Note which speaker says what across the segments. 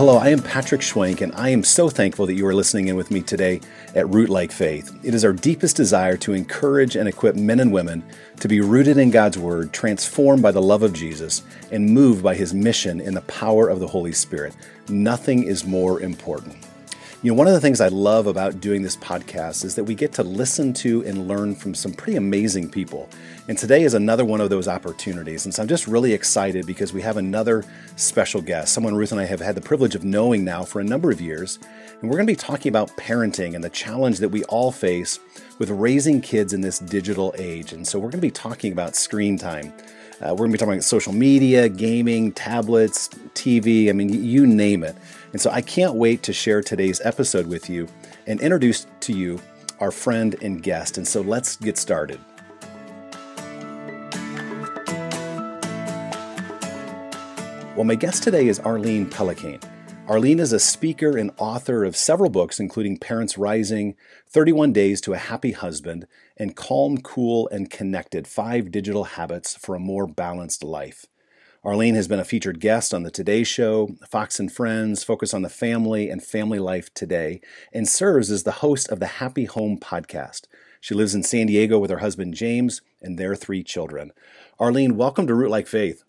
Speaker 1: hello, I am Patrick Schwenk, and I am so thankful that you are listening in with me today at Rootlike Faith. It is our deepest desire to encourage and equip men and women to be rooted in God's Word, transformed by the love of Jesus, and moved by His mission in the power of the Holy Spirit. Nothing is more important. You know, one of the things I love about doing this podcast is that we get to listen to and learn from some pretty amazing people. And today is another one of those opportunities. And so I'm just really excited because we have another special guest, someone Ruth and I have had the privilege of knowing now for a number of years. And we're going to be talking about parenting and the challenge that we all face with raising kids in this digital age. And so we're going to be talking about screen time. Uh, we're going to be talking about social media, gaming, tablets, TV, I mean, you name it. And so I can't wait to share today's episode with you and introduce to you our friend and guest. And so let's get started. Well, my guest today is Arlene Pellicane. Arlene is a speaker and author of several books, including Parents Rising, 31 Days to a Happy Husband, and Calm, Cool, and Connected Five Digital Habits for a More Balanced Life. Arlene has been a featured guest on The Today Show, Fox and Friends, Focus on the Family, and FamilyLife Today, and serves as the host of the Happy Home podcast. She lives in San Diego with her husband James and their three children. Arlene, welcome to Rootlike Faith.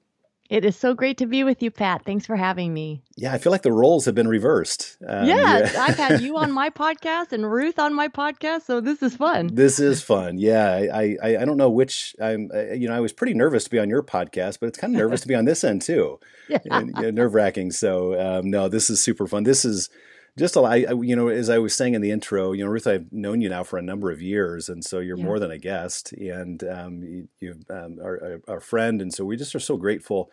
Speaker 2: It is so great to be with you, Pat. Thanks for having me.
Speaker 1: Yeah, I feel like the roles have been reversed.
Speaker 2: Um, yeah, yeah. I've had you on my podcast and Ruth on my podcast, so this is fun.
Speaker 1: This is fun. Yeah, I I, I don't know which I'm. Uh, you know, I was pretty nervous to be on your podcast, but it's kind of nervous to be on this end too. Yeah, yeah nerve wracking. So um, no, this is super fun. This is just a, I, you know, as I was saying in the intro, you know, Ruth, I've known you now for a number of years, and so you're yeah. more than a guest, and um, you, you um, are, are a friend, and so we just are so grateful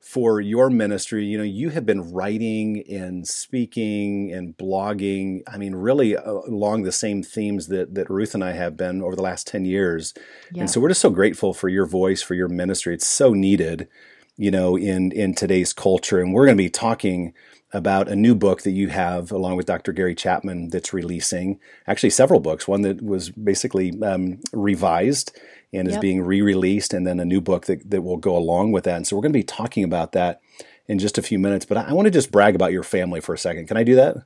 Speaker 1: for your ministry. You know, you have been writing and speaking and blogging. I mean, really uh, along the same themes that that Ruth and I have been over the last ten years. Yeah. And so we're just so grateful for your voice, for your ministry. It's so needed, you know, in in today's culture. And we're going to be talking about a new book that you have along with Dr. Gary Chapman that's releasing. Actually, several books. One that was basically um, revised and is yep. being re-released, and then a new book that, that will go along with that. And so we're going to be talking about that in just a few minutes. But I, I want to just brag about your family for a second. Can I do that?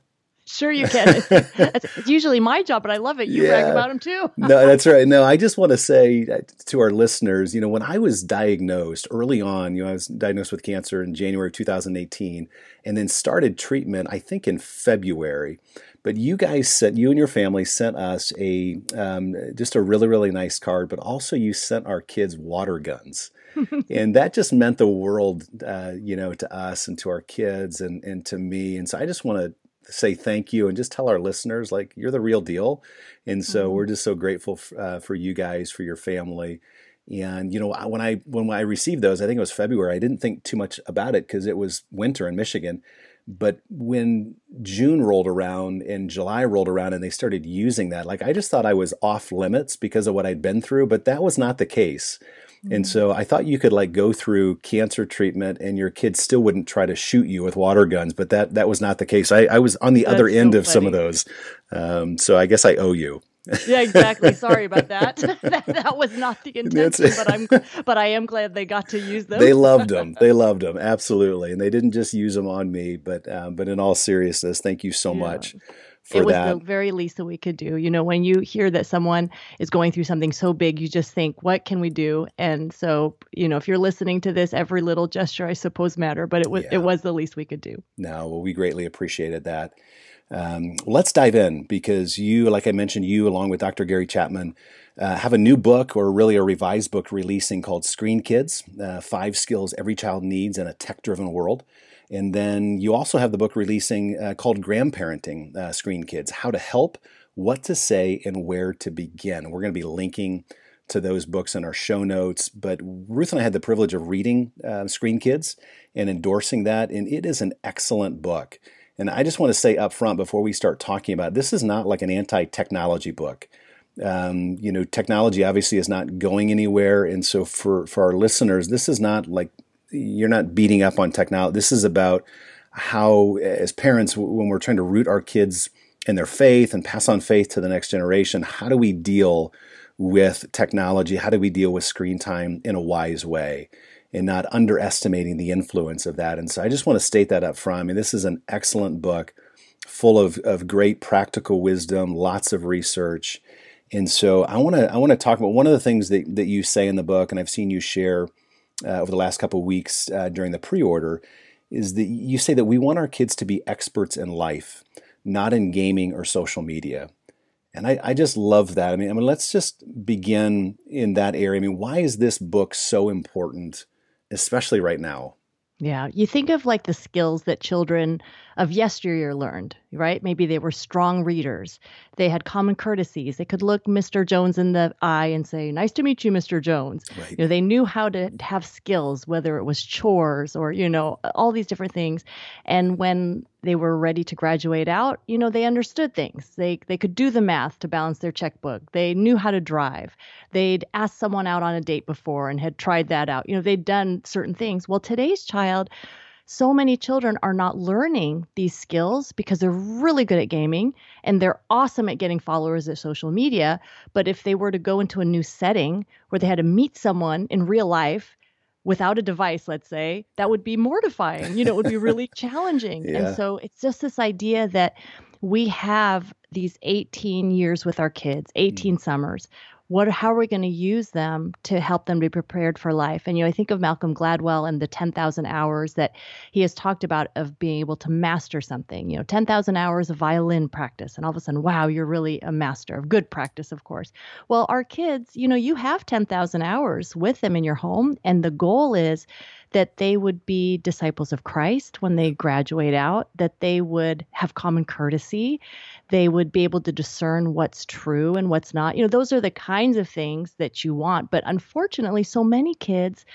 Speaker 2: Sure, you can. it's usually my job, but I love it. You yeah. brag about them too.
Speaker 1: no, that's right. No, I just want to say uh, to our listeners, you know, when I was diagnosed early on, you know, I was diagnosed with cancer in January of 2018 and then started treatment, I think in February. But you guys sent, you and your family sent us a, um, just a really, really nice card, but also you sent our kids water guns. and that just meant the world, uh, you know, to us and to our kids and, and to me. And so I just want to say thank you and just tell our listeners like you're the real deal. And so mm-hmm. we're just so grateful f- uh, for you guys for your family. And you know when i when i received those i think it was february i didn't think too much about it because it was winter in michigan. But when june rolled around and july rolled around and they started using that like i just thought i was off limits because of what i'd been through but that was not the case and so I thought you could like go through cancer treatment and your kids still wouldn't try to shoot you with water guns, but that that was not the case. I, I was on the That's other end of funny. some of those. Um, so I guess I owe you.
Speaker 2: yeah, exactly. Sorry about that. that. that. was not the intention, but I'm but I am glad they got to use them.
Speaker 1: they loved them. They loved them absolutely, and they didn't just use them on me, but um, but in all seriousness, thank you so yeah. much
Speaker 2: it was
Speaker 1: that.
Speaker 2: the very least that we could do. You know, when you hear that someone is going through something so big, you just think, what can we do? And so, you know, if you're listening to this, every little gesture, I suppose, matter. But it was yeah. it was the least we could do.
Speaker 1: No, well, we greatly appreciated that. Um, let's dive in because you, like I mentioned, you along with Dr. Gary Chapman. Uh, have a new book or really a revised book releasing called Screen Kids uh, Five Skills Every Child Needs in a Tech Driven World. And then you also have the book releasing uh, called Grandparenting uh, Screen Kids How to Help, What to Say, and Where to Begin. We're going to be linking to those books in our show notes. But Ruth and I had the privilege of reading uh, Screen Kids and endorsing that, and it is an excellent book. And I just want to say up front before we start talking about it, this is not like an anti technology book. Um, you know, technology obviously is not going anywhere. And so for, for our listeners, this is not like you're not beating up on technology. This is about how, as parents, when we're trying to root our kids in their faith and pass on faith to the next generation, how do we deal with technology? How do we deal with screen time in a wise way? and not underestimating the influence of that. And so I just want to state that up front. I mean, this is an excellent book full of, of great practical wisdom, lots of research. And so I want to I want to talk about one of the things that, that you say in the book, and I've seen you share uh, over the last couple of weeks uh, during the pre-order, is that you say that we want our kids to be experts in life, not in gaming or social media. And I, I just love that. I mean, I mean, let's just begin in that area. I mean, why is this book so important, especially right now?
Speaker 2: Yeah, you think of like the skills that children of yesteryear learned, right? Maybe they were strong readers. They had common courtesies. They could look Mr. Jones in the eye and say, "Nice to meet you, Mr. Jones." Right. You know, they knew how to have skills, whether it was chores or you know all these different things. And when they were ready to graduate out, you know, they understood things. They they could do the math to balance their checkbook. They knew how to drive. They'd asked someone out on a date before and had tried that out. You know, they'd done certain things. Well, today's child so many children are not learning these skills because they're really good at gaming and they're awesome at getting followers at social media. But if they were to go into a new setting where they had to meet someone in real life without a device, let's say, that would be mortifying. You know, it would be really challenging. Yeah. And so it's just this idea that we have these 18 years with our kids, 18 mm. summers what how are we going to use them to help them be prepared for life? And you know i think of malcolm gladwell and the 10,000 hours that he has talked about of being able to master something you know 10,000 hours of violin practice and all of a sudden wow you're really a master of good practice of course. Well our kids you know you have 10,000 hours with them in your home and the goal is that they would be disciples of Christ when they graduate out, that they would have common courtesy, they would be able to discern what's true and what's not. You know, those are the kinds of things that you want. But unfortunately, so many kids,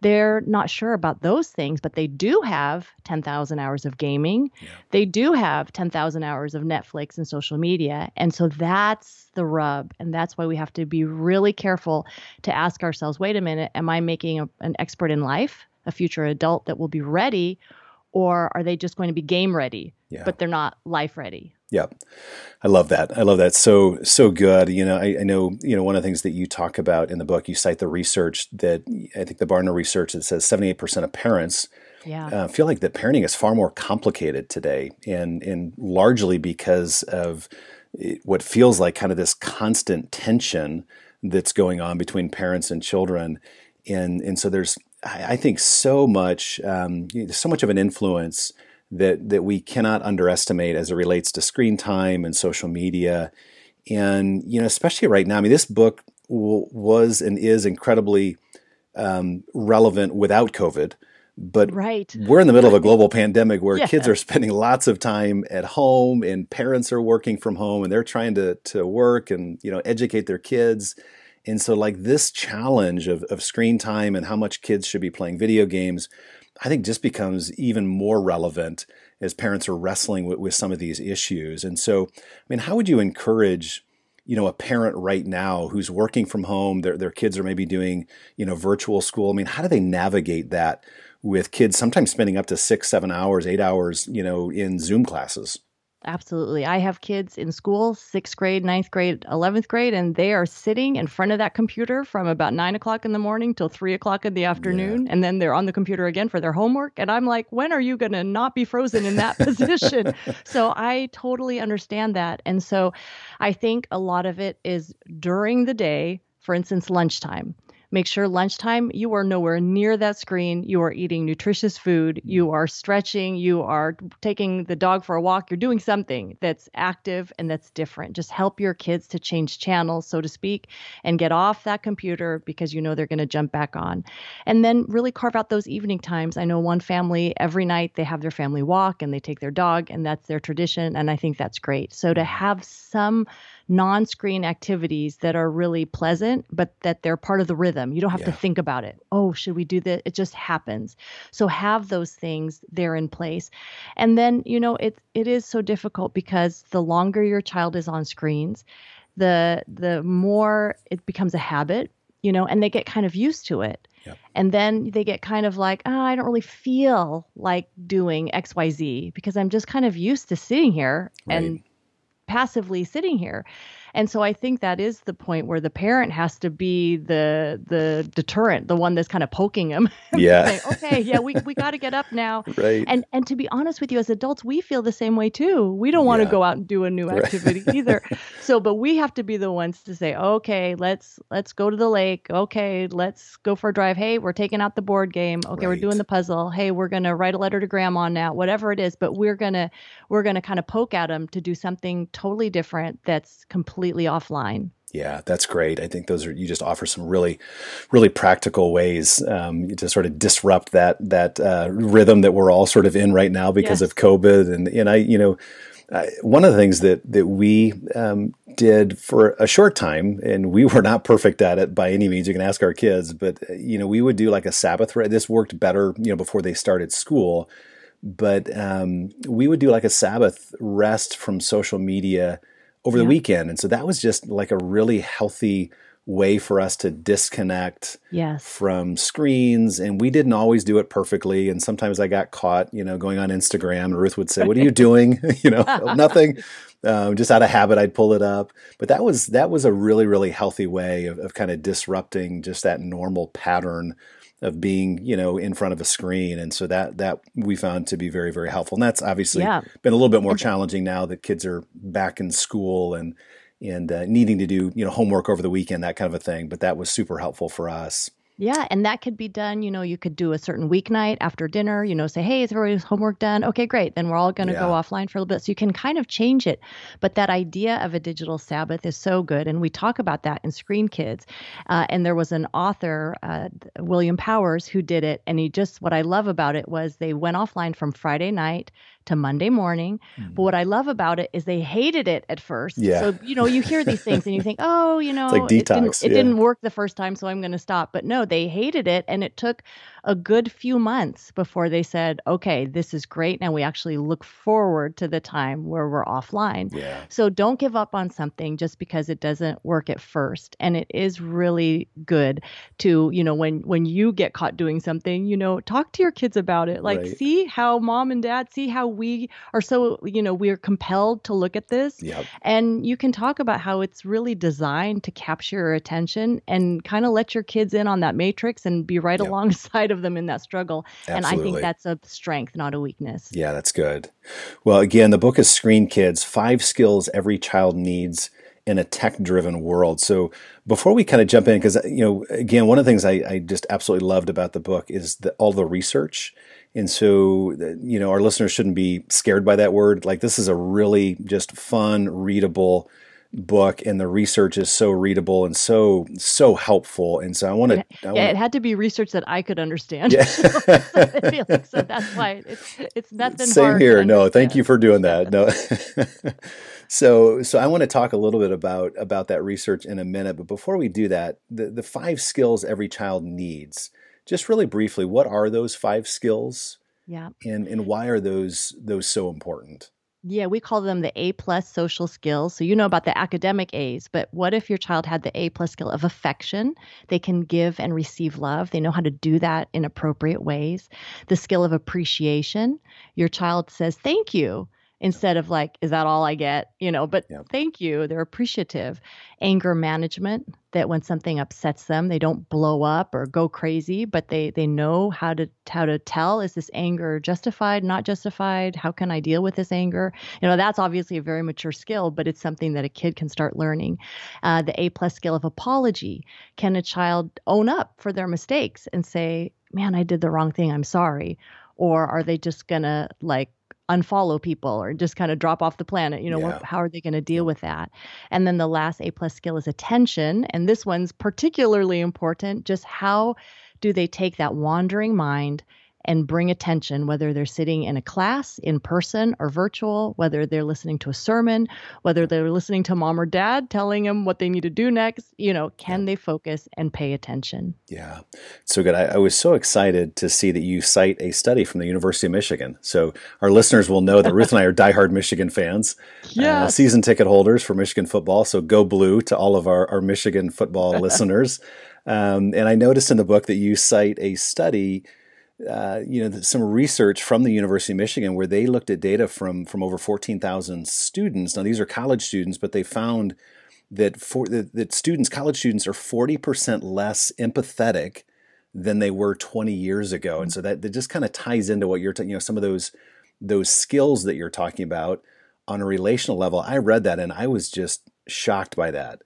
Speaker 2: they're not sure about those things, but they do have 10,000 hours of gaming. Yeah. They do have 10,000 hours of Netflix and social media. And so that's the rub. And that's why we have to be really careful to ask ourselves wait a minute, am I making a, an expert in life, a future adult that will be ready? Or are they just going to be game ready, yeah. but they're not life ready?
Speaker 1: Yeah, I love that. I love that. So so good. You know, I, I, know. You know, one of the things that you talk about in the book, you cite the research that I think the Barna research that says seventy eight percent of parents yeah. uh, feel like that parenting is far more complicated today, and and largely because of what feels like kind of this constant tension that's going on between parents and children, and and so there's I, I think so much um, so much of an influence that that we cannot underestimate as it relates to screen time and social media. And you know, especially right now, I mean, this book w- was and is incredibly um, relevant without COVID. But
Speaker 2: right.
Speaker 1: we're in the middle of a global pandemic where yeah. kids are spending lots of time at home and parents are working from home and they're trying to to work and you know educate their kids. And so like this challenge of, of screen time and how much kids should be playing video games I think just becomes even more relevant as parents are wrestling with, with some of these issues. And so, I mean, how would you encourage? you know a parent right now who's working from home their, their kids are maybe doing you know virtual school i mean how do they navigate that with kids sometimes spending up to six seven hours eight hours you know in zoom classes
Speaker 2: Absolutely. I have kids in school, sixth grade, ninth grade, 11th grade, and they are sitting in front of that computer from about nine o'clock in the morning till three o'clock in the afternoon. Yeah. And then they're on the computer again for their homework. And I'm like, when are you going to not be frozen in that position? so I totally understand that. And so I think a lot of it is during the day, for instance, lunchtime. Make sure lunchtime you are nowhere near that screen. You are eating nutritious food. Mm-hmm. You are stretching. You are taking the dog for a walk. You're doing something that's active and that's different. Just help your kids to change channels, so to speak, and get off that computer because you know they're going to jump back on. And then really carve out those evening times. I know one family every night they have their family walk and they take their dog, and that's their tradition. And I think that's great. So to mm-hmm. have some non screen activities that are really pleasant, but that they're part of the rhythm. You don't have yeah. to think about it. Oh, should we do that? It just happens. So have those things there in place. And then, you know, it it is so difficult because the longer your child is on screens, the the more it becomes a habit, you know, and they get kind of used to it. Yep. And then they get kind of like, oh, I don't really feel like doing XYZ because I'm just kind of used to sitting here right. and passively sitting here. And so I think that is the point where the parent has to be the the deterrent, the one that's kind of poking them.
Speaker 1: Yeah.
Speaker 2: say, okay, yeah, we, we got to get up now.
Speaker 1: Right.
Speaker 2: And and to be honest with you, as adults, we feel the same way too. We don't want to
Speaker 1: Yeah.
Speaker 2: go out and do a new activity either. So, but we have to be the ones to say, okay, let's let's go to the lake. Okay, let's go for a drive. Hey, we're taking out the board game. Okay, we're doing the puzzle. Hey, we're gonna write a letter to grandma now. Whatever it is, but we're gonna we're gonna kind of poke at them to do something totally different that's completely offline.
Speaker 1: Yeah, that's great. I think those are you just offer some really, really practical ways um, to sort of disrupt that that uh, rhythm that we're all sort of in right now because
Speaker 2: Yes.
Speaker 1: of COVID. And and I, you know, uh, one of the things that that we um, did for a short time, and we were not perfect at it by any means. You can ask our kids, but uh, you know, we would do like a Sabbath. This worked better, you know, before they started school. But um, we would do like a Sabbath rest from social media over the weekend. And so that was just like a really healthy way for us to disconnect
Speaker 2: Yes.
Speaker 1: from screens. And we didn't always do it perfectly. And sometimes I got caught, you know, going on Instagram and Ruth would say, What are you doing? you know, nothing. Um, just out of habit, I'd pull it up. But that was that was a really, really healthy way of, of kind of disrupting just that normal pattern of being, you know, in front of a screen. And so that that we found to be very, very helpful. And that's obviously
Speaker 2: Yeah.
Speaker 1: been a little bit more challenging now that kids are back in school and and uh, needing to do you know homework over the weekend that kind of a thing but that was super helpful for us
Speaker 2: Yeah, and that could be done. You know, you could do a certain weeknight after dinner, you know, say, hey, is everybody's homework done? Okay, great. Then we're all going to go offline for a little bit. So you can kind of change it. But that idea of a digital Sabbath is so good. And we talk about that in Screen Kids. Uh, and there was an author, uh, William Powers, who did it. And he just, what I love about it was they went offline from Friday night to Monday morning. But mm-hmm. what I love about it is they hated it at first.
Speaker 1: Yeah.
Speaker 2: So, you know, you hear these things and you think, oh, you know,
Speaker 1: like
Speaker 2: it didn't, it
Speaker 1: yeah.
Speaker 2: didn't work the first time, so I'm going to stop. But no, they hated it. And it took a good few months before they said, okay, this is great. Now we actually look forward to the time where we're offline.
Speaker 1: yeah
Speaker 2: So don't give up on something just because it doesn't work at first. And it is really good to, you know, when when you get caught doing something, you know, talk to your kids about it. Like
Speaker 1: Right.
Speaker 2: see how mom and dad see how we are so, you know, we are compelled to look at this.
Speaker 1: yep
Speaker 2: And you can talk about how it's really designed to capture your attention and kind of let your kids in on that matrix and be right
Speaker 1: Yep.
Speaker 2: alongside of them in that struggle. And I think that's a strength, not a weakness.
Speaker 1: Yeah, that's good. Well, again, the book is Screen Kids Five Skills Every Child Needs in a Tech Driven World. So, before we kind of jump in, because, uh, you know, again, one of the things I, I just absolutely loved about the book is the, all the research. And so, you know, our listeners shouldn't be scared by that word. Like, this is a really just fun, readable book, and the research is so readable and so, so helpful. And so, I want to,
Speaker 2: Yeah,
Speaker 1: wanna,
Speaker 2: it had to be research that I could understand.
Speaker 1: Yeah.
Speaker 2: I feel like so that's why it's it's nothing.
Speaker 1: Same here. No, thank you for doing that. No. so so I want to talk a little bit about about that research in a minute, but before we do that, the the five skills every child needs. Just really briefly, what are those five skills
Speaker 2: Yeah.
Speaker 1: and and why are those those so important?
Speaker 2: Yeah, we call them the A plus social skills. So you know about the academic A's, but what if your child had the A plus skill of affection? They can give and receive love. They know how to do that in appropriate ways. The skill of appreciation. Your child says thank you instead of like, is that all I get? You know, but
Speaker 1: Yep.
Speaker 2: thank you. They're appreciative. Anger management, that when something upsets them, they don't blow up or go crazy, but they they know how to how to tell is this anger justified, not justified? How can I deal with this anger? you know that's obviously a very mature skill but it's something that a kid can start learning uh, the a plus skill of apology can a child own up for their mistakes and say man i did the wrong thing i'm sorry or are they just gonna like unfollow people or just kind of drop off the planet you know what, how are they going to deal with that? And then the last a plus skill is attention and this one's particularly important just how do they take that wandering mind and bring attention, whether they're sitting in a class in person or virtual, whether they're listening to a sermon, whether they're listening to mom or dad telling them what they need to do next. You know, can they focus and pay attention?
Speaker 1: Yeah, so good. I, I was so excited to see that you cite a study from the University of Michigan. So our listeners will know that Ruth and I are diehard Michigan fans, uh, season ticket holders for Michigan football. So go blue to all of our, our Michigan football listeners. Um, and I noticed in the book that you cite a study. Uh, you know, some research from the University of Michigan where they looked at data from from over 14,000 students. Now, these are college students, but they found that for that, that students, college students, are forty percent less empathetic than they were 20 years ago. And so that, that just kind of ties into what you're, t- you know, some of those those skills that you're talking about on a relational level. I read that and I was just shocked by that.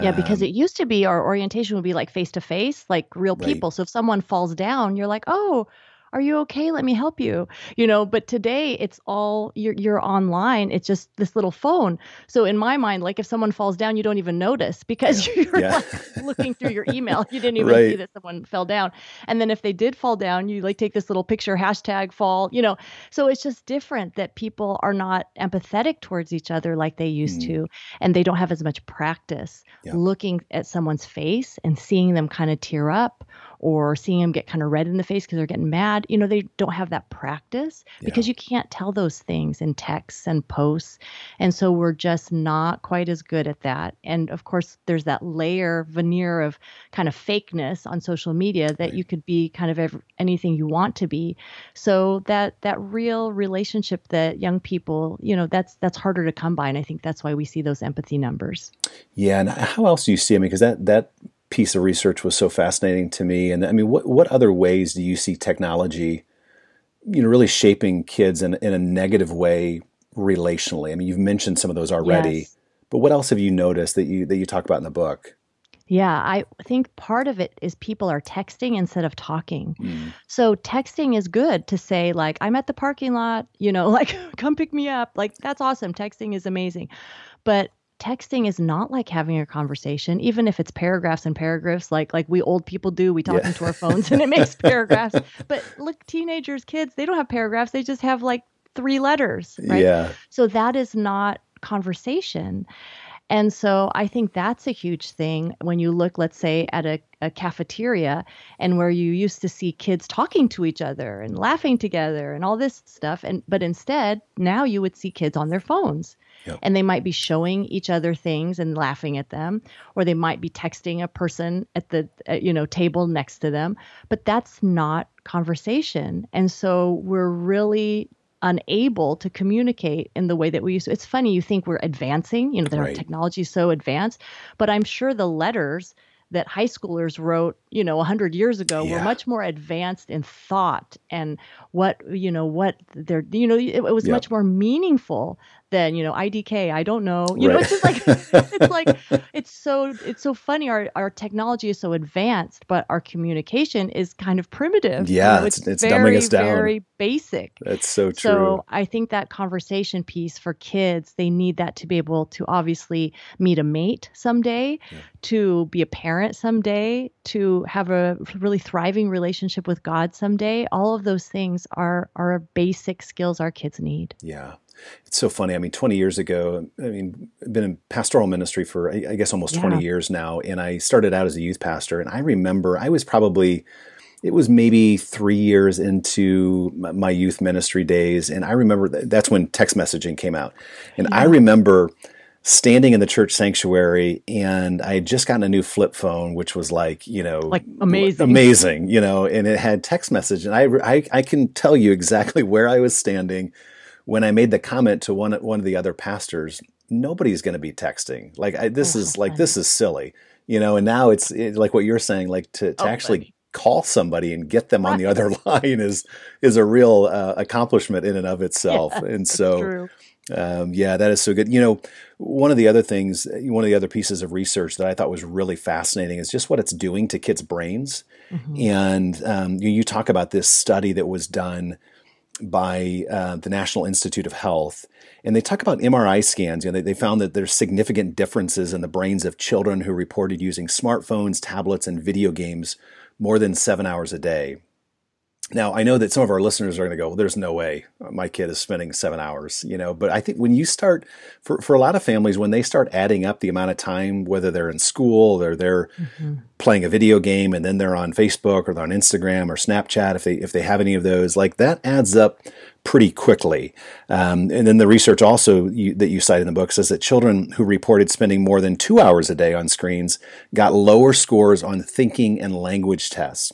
Speaker 2: Yeah, because um, it used to be our orientation would be like face to face, like real people. Right. So if someone falls down, you're like, oh, are you okay? Let me help you. You know, but today it's all you're you're online. It's just this little phone. So in my mind, like if someone falls down, you don't even notice because you're yeah. like looking through your email. You didn't even right. see that someone fell down. And then if they did fall down, you like take this little picture, hashtag fall, you know. So it's just different that people are not empathetic towards each other like they used mm. to. And they don't have as much practice yeah. looking at someone's face and seeing them kind of tear up or seeing them get kind of red in the face because they're getting mad. You know, they don't have that practice yeah. because you can't tell those things in texts and posts. And so we're just not quite as good at that. And of course, there's that layer veneer of kind of fakeness on social media that right. you could be kind of every, anything you want to be. So that that real relationship that young people, you know, that's that's harder to come by and I think that's why we see those empathy numbers.
Speaker 1: Yeah, and how else do you see I mean because that that piece of research was so fascinating to me. And I mean, what what other ways do you see technology, you know, really shaping kids in in a negative way relationally? I mean, you've mentioned some of those already, yes. but what else have you noticed that you that you talk about in the book?
Speaker 2: Yeah, I think part of it is people are texting instead of talking. Mm. So texting is good to say like I'm at the parking lot, you know, like come pick me up. Like that's awesome. Texting is amazing. But texting is not like having a conversation even if it's paragraphs and paragraphs like like we old people do we talk yeah. into our phones and it makes paragraphs but look teenagers kids they don't have paragraphs they just have like three letters right
Speaker 1: yeah
Speaker 2: so that is not conversation and so I think that's a huge thing when you look, let's say, at a, a, cafeteria and where you used to see kids talking to each other and laughing together and all this stuff. And but instead, now you would see kids on their phones. Yep. And they might be showing each other things and laughing at them, or they might be texting a person at the uh, you know table next to them. But that's not conversation, and so we're really unable to communicate in the way that we used to. It's funny you think we're advancing, you know, that right. our technology is so advanced, but I'm sure the letters that high schoolers wrote, you know, 100 years ago yeah. were much more advanced in thought and what, you know, what they're, you know, it, it was yep. much more meaningful than, you know, IDK, I don't know. You right. know, it's just like, it's like, it's so, it's so funny. Our, our technology is so advanced, but our communication is kind of primitive.
Speaker 1: Yeah. You know, it's, it's, it's very, dumbing us down.
Speaker 2: Very basic.
Speaker 1: That's so true.
Speaker 2: So I think that conversation piece for kids, they need that to be able to obviously meet a mate someday, yeah. to be a parent someday, to have a really thriving relationship with God someday. All of those things are are basic skills our kids need.
Speaker 1: Yeah. It's so funny. I mean, 20 years ago, I mean, I've been in pastoral ministry for, I guess, almost yeah. 20 years now. And I started out as a youth pastor. And I remember I was probably, it was maybe three years into my youth ministry days. And I remember that's when text messaging came out. And yeah. I remember standing in the church sanctuary and I had just gotten a new flip phone, which was like, you know,
Speaker 2: like amazing,
Speaker 1: amazing, you know, and it had text message. And I, I, I can tell you exactly where I was standing when I made the comment to one one of the other pastors, nobody's going to be texting. Like I, this oh, is like this is silly, you know. And now it's it, like what you're saying, like to, to oh, actually funny. call somebody and get them on the other line is is a real uh, accomplishment in and of itself. Yeah, and so. Um, yeah, that is so good. You know, one of the other things, one of the other pieces of research that I thought was really fascinating is just what it's doing to kids' brains. Mm-hmm. And um, you, you, talk about this study that was done by uh, the National Institute of Health, and they talk about MRI scans. You know, they, they found that there's significant differences in the brains of children who reported using smartphones, tablets, and video games more than seven hours a day. Now, I know that some of our listeners are going to go, well, there's no way my kid is spending seven hours, you know, but I think when you start, for, for a lot of families, when they start adding up the amount of time, whether they're in school or they're mm-hmm. playing a video game and then they're on Facebook or they're on Instagram or Snapchat, if they, if they have any of those, like that adds up pretty quickly. Um, and then the research also you, that you cite in the book says that children who reported spending more than two hours a day on screens got lower scores on thinking and language tests.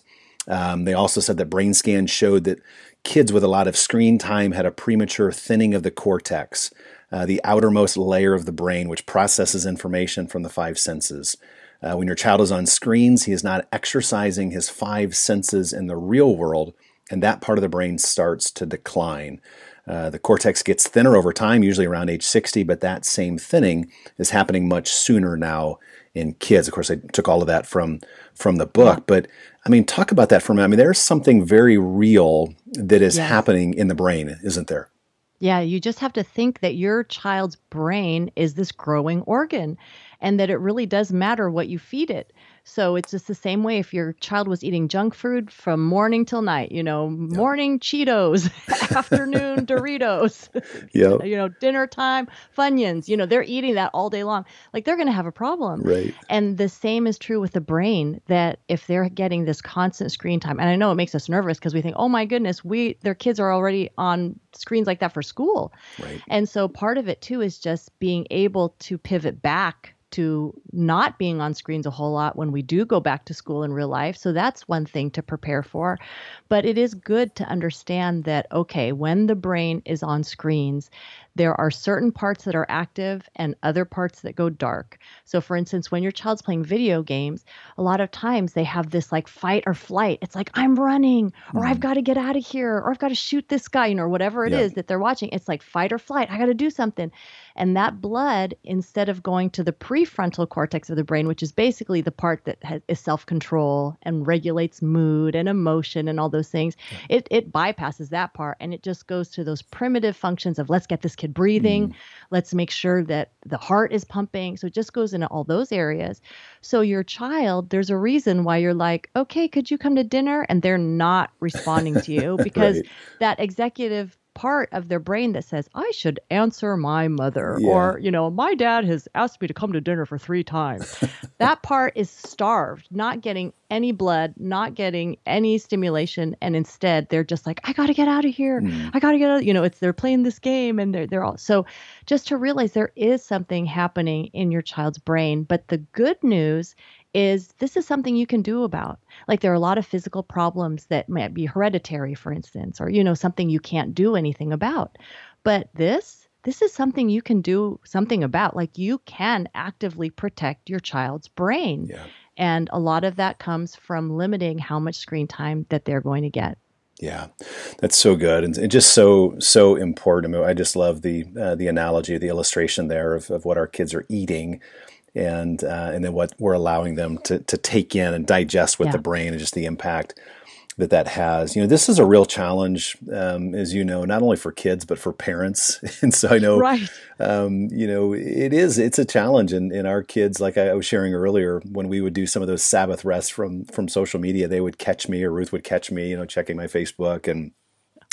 Speaker 1: Um, they also said that brain scans showed that kids with a lot of screen time had a premature thinning of the cortex. uh, the outermost layer of the brain, which processes information from the five senses. Uh, when your child is on screens, he is not exercising his five senses in the real world, and that part of the brain starts to decline. Uh, the cortex gets thinner over time, usually around age 60, but that same thinning is happening much sooner now in kids. Of course, I took all of that from from the book, but I mean, talk about that for a minute. I mean, there's something very real that is yes. happening in the brain, isn't there?
Speaker 2: Yeah, you just have to think that your child's brain is this growing organ and that it really does matter what you feed it. So it's just the same way if your child was eating junk food from morning till night, you know, morning yep. Cheetos, afternoon Doritos,
Speaker 1: yeah,
Speaker 2: you know, dinner time Funyuns, you know, they're eating that all day long. Like they're going to have a problem.
Speaker 1: Right.
Speaker 2: And the same is true with the brain that if they're getting this constant screen time, and I know it makes us nervous because we think, oh my goodness, we their kids are already on screens like that for school.
Speaker 1: Right.
Speaker 2: And so part of it too is just being able to pivot back to not being on screens a whole lot when we do go back to school in real life. So that's one thing to prepare for. But it is good to understand that, okay, when the brain is on screens, there are certain parts that are active and other parts that go dark. So, for instance, when your child's playing video games, a lot of times they have this like fight or flight. It's like, I'm running, or. I've mm-hmm. got to get out of here, or I've got to shoot this guy, you know, or whatever it yeah. is that they're watching. It's like fight or flight. I got to do something. And that blood, instead of going to the prefrontal cortex of the brain, which is basically the part that has, is self control and regulates mood and emotion and all those things, yeah. it, it bypasses that part and it just goes to those primitive functions of let's get this kid breathing. Mm. Let's make sure that the heart is pumping. So it just goes into all those areas. So your child, there's a reason why you're like, okay, could you come to dinner? And they're not responding to you because right. that executive part of their brain that says, I should answer my mother, yeah. or, you know, my dad has asked me to come to dinner for three times. that part is starved, not getting any blood, not getting any stimulation. And instead, they're just like, I got to get out of here. Mm. I got to get out. You know, it's they're playing this game and they're, they're all so just to realize there is something happening in your child's brain. But the good news is this is something you can do about. Like there are a lot of physical problems that might be hereditary, for instance, or you know something you can't do anything about. But this, this is something you can do something about. Like you can actively protect your child's brain.
Speaker 1: Yeah.
Speaker 2: And a lot of that comes from limiting how much screen time that they're going to get.
Speaker 1: Yeah, that's so good and, and just so so important. I, mean, I just love the uh, the analogy, the illustration there of, of what our kids are eating and uh, and then what we're allowing them to to take in and digest with yeah. the brain and just the impact that that has. You know, this is a real challenge, um, as you know, not only for kids but for parents. and so I know,
Speaker 2: right.
Speaker 1: um, you know, it is it's a challenge. And in, in our kids, like I was sharing earlier, when we would do some of those Sabbath rests from from social media, they would catch me or Ruth would catch me, you know, checking my Facebook and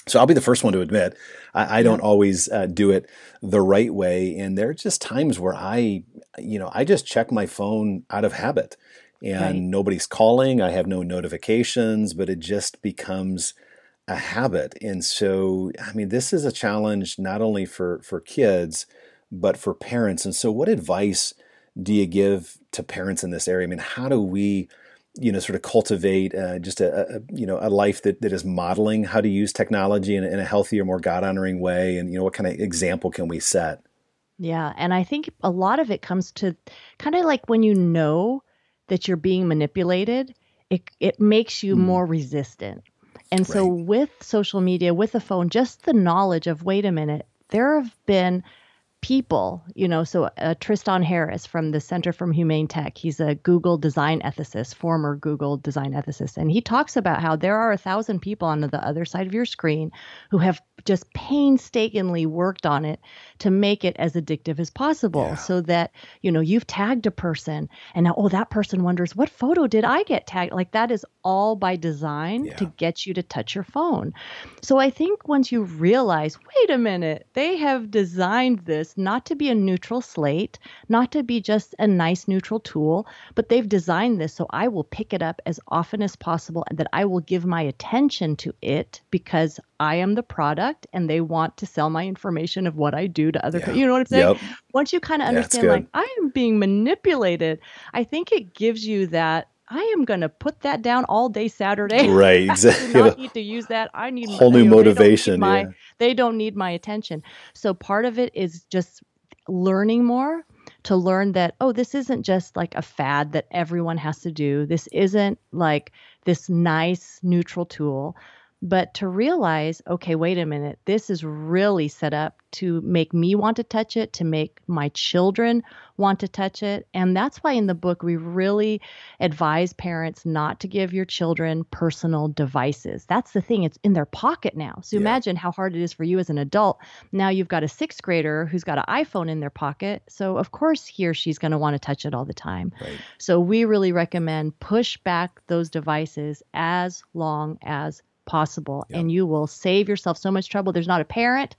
Speaker 1: so I'll be the first one to admit I, I don't always uh, do it the right way, and there are just times where I, you know, I just check my phone out of habit, and right. nobody's calling. I have no notifications, but it just becomes a habit. And so, I mean, this is a challenge not only for for kids, but for parents. And so, what advice do you give to parents in this area? I mean, how do we you know, sort of cultivate uh, just a, a, you know a life that, that is modeling how to use technology in a, in a healthier, more God honoring way, and you know what kind of example can we set?
Speaker 2: Yeah, and I think a lot of it comes to kind of like when you know that you're being manipulated, it it makes you mm. more resistant. And so right. with social media, with the phone, just the knowledge of wait a minute, there have been people, you know, so uh, Tristan Harris from the Center for Humane Tech, he's a Google design ethicist, former Google design ethicist, and he talks about how there are a thousand people on the other side of your screen who have just painstakingly worked on it to make it as addictive as possible yeah. so that, you know, you've tagged a person and now, oh, that person wonders, what photo did I get tagged? Like that is all by design yeah. to get you to touch your phone. So I think once you realize, wait a minute, they have designed this not to be a neutral slate, not to be just a nice neutral tool, but they've designed this so I will pick it up as often as possible and that I will give my attention to it because I am the product and they want to sell my information of what I do to other yeah. people. You know what I'm saying? Yep. Once you kind of understand, yeah, like, I am being manipulated, I think it gives you that I am going to put that down all day Saturday.
Speaker 1: Right. Exactly.
Speaker 2: I need to use that. I need
Speaker 1: whole new motivation.
Speaker 2: My, yeah. they don't need my attention. So part of it is just learning more to learn that, oh, this isn't just like a fad that everyone has to do. This isn't like this nice neutral tool but to realize, okay, wait a minute, this is really set up to make me want to touch it, to make my children want to touch it. And that's why in the book, we really advise parents not to give your children personal devices. That's the thing, it's in their pocket now. So yeah. imagine how hard it is for you as an adult. Now you've got a sixth grader who's got an iPhone in their pocket. So, of course, he or she's going to want to touch it all the time. Right. So, we really recommend push back those devices as long as possible yep. and you will save yourself so much trouble. There's not a parent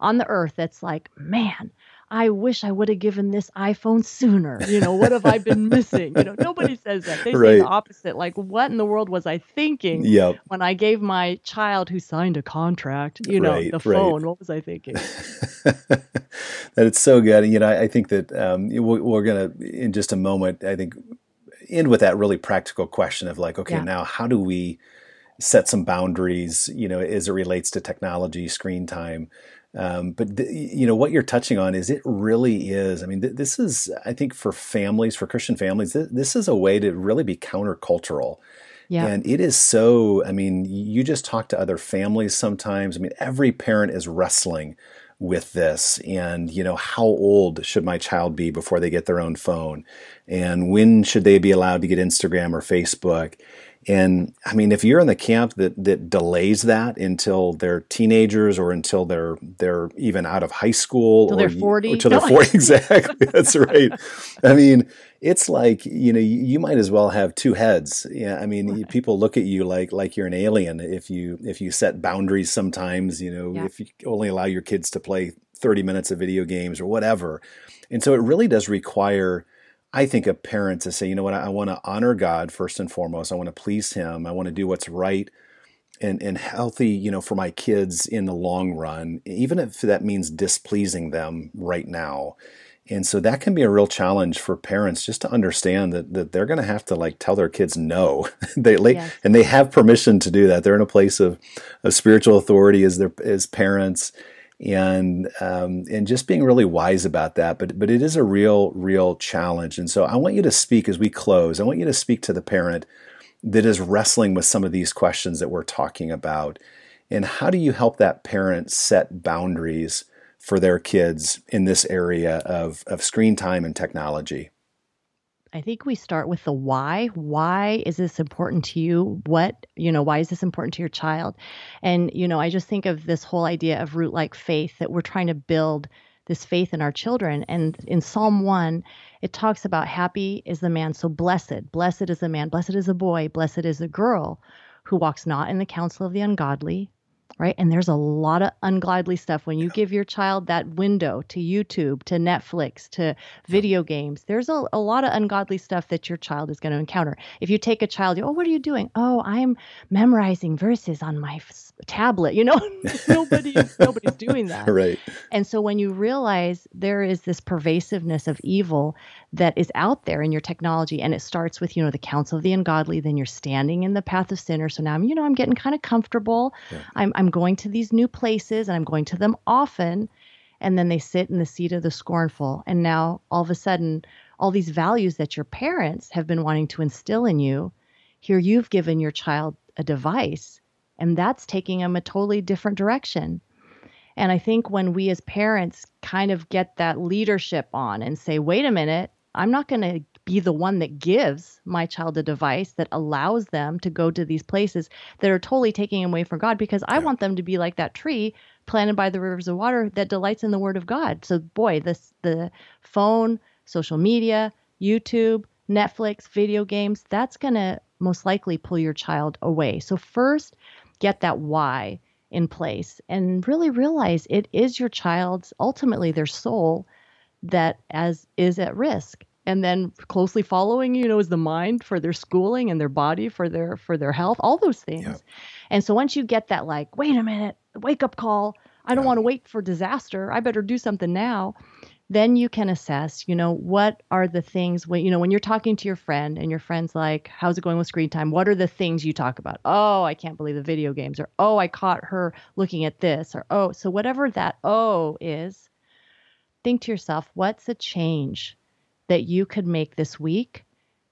Speaker 2: on the earth that's like, man, I wish I would have given this iPhone sooner. You know, what have I been missing? You know, nobody says that. They right. say the opposite. Like, what in the world was I thinking
Speaker 1: yep.
Speaker 2: when I gave my child who signed a contract, you know, right, the phone? Right. What was I thinking?
Speaker 1: that it's so good. And, you know, I, I think that um, we're, we're going to, in just a moment, I think, end with that really practical question of like, okay, yeah. now how do we set some boundaries, you know, as it relates to technology, screen time. Um, but th- you know what you're touching on is it really is. I mean, th- this is I think for families, for Christian families, th- this is a way to really be countercultural. Yeah. And it is so. I mean, you just talk to other families sometimes. I mean, every parent is wrestling with this and you know how old should my child be before they get their own phone and when should they be allowed to get instagram or facebook and I mean, if you're in the camp that that delays that until they're teenagers or until they're they're even out of high school,
Speaker 2: until they're forty,
Speaker 1: until they're forty, exactly. That's right. I mean, it's like you know, you, you, might as well have two heads. Yeah, I mean, right. people look at you like like you're an alien if you if you set boundaries. Sometimes, you know, yeah. if you only allow your kids to play thirty minutes of video games or whatever, and so it really does require I think of parents to say, you know what, I, want to honor God first and foremost. I want to please Him. I want to do what's right and, and healthy, you know, for my kids in the long run, even if that means displeasing them right now. And so that can be a real challenge for parents just to understand that, that they're going to have to like tell their kids no. they and they have permission to do that. They're in a place of, of spiritual authority as their as parents and um, and just being really wise about that. But but it is a real real challenge. And so I want you to speak as we close. I want you to speak to the parent that is wrestling with some of these questions that we're talking about. And how do you help that parent set boundaries for their kids in this area of, of screen time and technology?
Speaker 2: I think we start with the why. Why is this important to you? What, you know, why is this important to your child? And, you know, I just think of this whole idea of root like faith that we're trying to build this faith in our children. And in Psalm 1, it talks about happy is the man, so blessed. Blessed is the man, blessed is the boy, blessed is the girl who walks not in the counsel of the ungodly, right? And there's a lot of ungodly stuff when you give your child that window to YouTube, to Netflix, to video games. There's a, a lot of ungodly stuff that your child is going to encounter. If you take a child, oh, what are you doing? Oh, I'm memorizing verses on my f- tablet. You know, nobody nobody's doing that.
Speaker 1: Right.
Speaker 2: And so when you realize there is this pervasiveness of evil that is out there in your technology, and it starts with you know the counsel of the ungodly, then you're standing in the path of sinners. So now I'm you know I'm getting kind of comfortable. Yeah. I'm I'm going to these new places and I'm going to them often. And then they sit in the seat of the scornful. And now all of a sudden, all these values that your parents have been wanting to instill in you, here you've given your child a device, and that's taking them a totally different direction. And I think when we as parents kind of get that leadership on and say, wait a minute, I'm not going to be the one that gives my child a device that allows them to go to these places that are totally taking away from God because I want them to be like that tree planted by the rivers of water that delights in the word of God. So boy, this the phone, social media, YouTube, Netflix, video games, that's going to most likely pull your child away. So first, get that why in place and really realize it is your child's ultimately their soul that as is at risk and then closely following you know is the mind for their schooling and their body for their for their health all those things. And so once you get that like wait a minute wake up call. I don't want to wait for disaster. I better do something now then you can assess, you know, what are the things when you know when you're talking to your friend and your friend's like, "How's it going with screen time?" What are the things you talk about? "Oh, I can't believe the video games," or "Oh, I caught her looking at this," or "Oh, so whatever that "oh" is, think to yourself, what's a change that you could make this week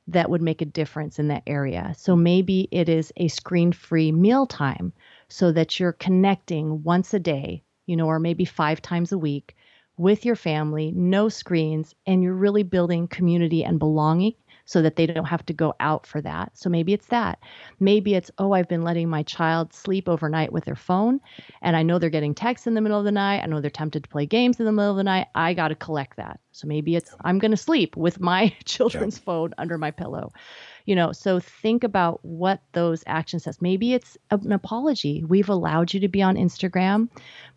Speaker 2: that would make a difference in that area? So maybe it is a screen-free meal time so that you're connecting once a day, you know, or maybe 5 times a week with your family, no screens, and you're really building community and belonging so that they don't have to go out for that. So maybe it's that. Maybe it's, oh, I've been letting my child sleep overnight with their phone, and I know they're getting texts in the middle of the night. I know they're tempted to play games in the middle of the night. I got to collect that. So maybe it's, I'm going to sleep with my children's yeah. phone under my pillow you know so think about what those action steps maybe it's an apology we've allowed you to be on instagram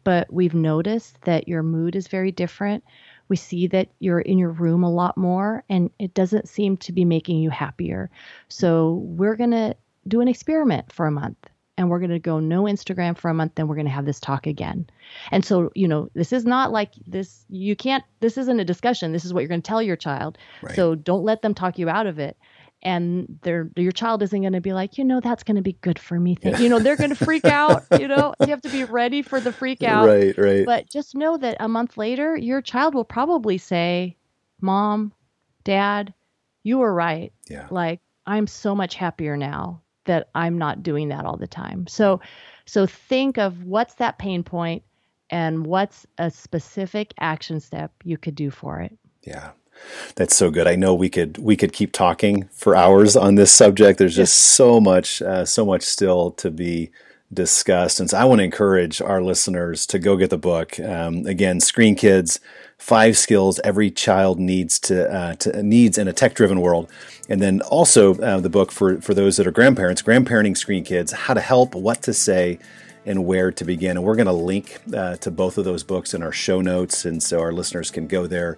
Speaker 2: but we've noticed that your mood is very different we see that you're in your room a lot more and it doesn't seem to be making you happier so we're going to do an experiment for a month and we're going to go no Instagram for a month, then we're going to have this talk again. And so, you know, this is not like this, you can't, this isn't a discussion. This is what you're going to tell your child. Right. So don't let them talk you out of it and their your child isn't going to be like you know that's going to be good for me. Thing. you know they're going to freak out you know? You have to be ready for the freak out.
Speaker 1: Right right.
Speaker 2: But just know that a month later your child will probably say mom dad you were right.
Speaker 1: Yeah.
Speaker 2: Like i'm so much happier now that i'm not doing that all the time. So so think of what's that pain point and what's a specific action step you could do for it.
Speaker 1: Yeah that's so good. I know we could we could keep talking for hours on this subject. There's just so much uh, so much still to be discussed, and so I want to encourage our listeners to go get the book. Um, again, Screen Kids: Five Skills Every Child Needs to, uh, to needs in a Tech Driven World, and then also uh, the book for for those that are grandparents: Grandparenting Screen Kids: How to Help, What to Say and where to begin. And we're going to link uh, to both of those books in our show notes, and so our listeners can go there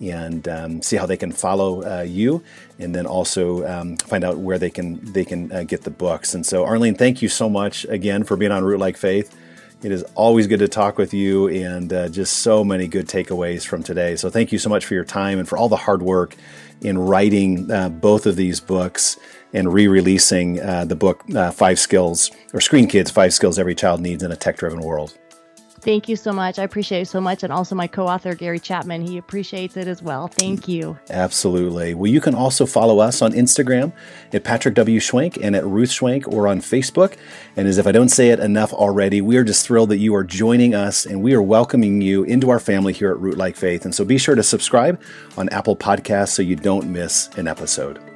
Speaker 1: and um, see how they can follow uh, you, and then also um, find out where they can they can uh, get the books. And so, Arlene, thank you so much again for being on Rootlike Faith. It is always good to talk with you, and uh, just so many good takeaways from today. So, thank you so much for your time and for all the hard work in writing uh, both of these books and re-releasing uh, the book uh, Five Skills or Screen Kids: Five Skills Every Child Needs in a Tech-Driven World.
Speaker 2: Thank you so much. I appreciate it so much. And also my co author, Gary Chapman, he appreciates it as well. Thank you.
Speaker 1: Absolutely. Well, you can also follow us on Instagram at Patrick W. Schwenk and at Ruth Schwenk or on Facebook. And as if I don't say it enough already, we are just thrilled that you are joining us and we are welcoming you into our family here at Rootlike Faith. And so be sure to subscribe on Apple Podcasts so you don't miss an episode.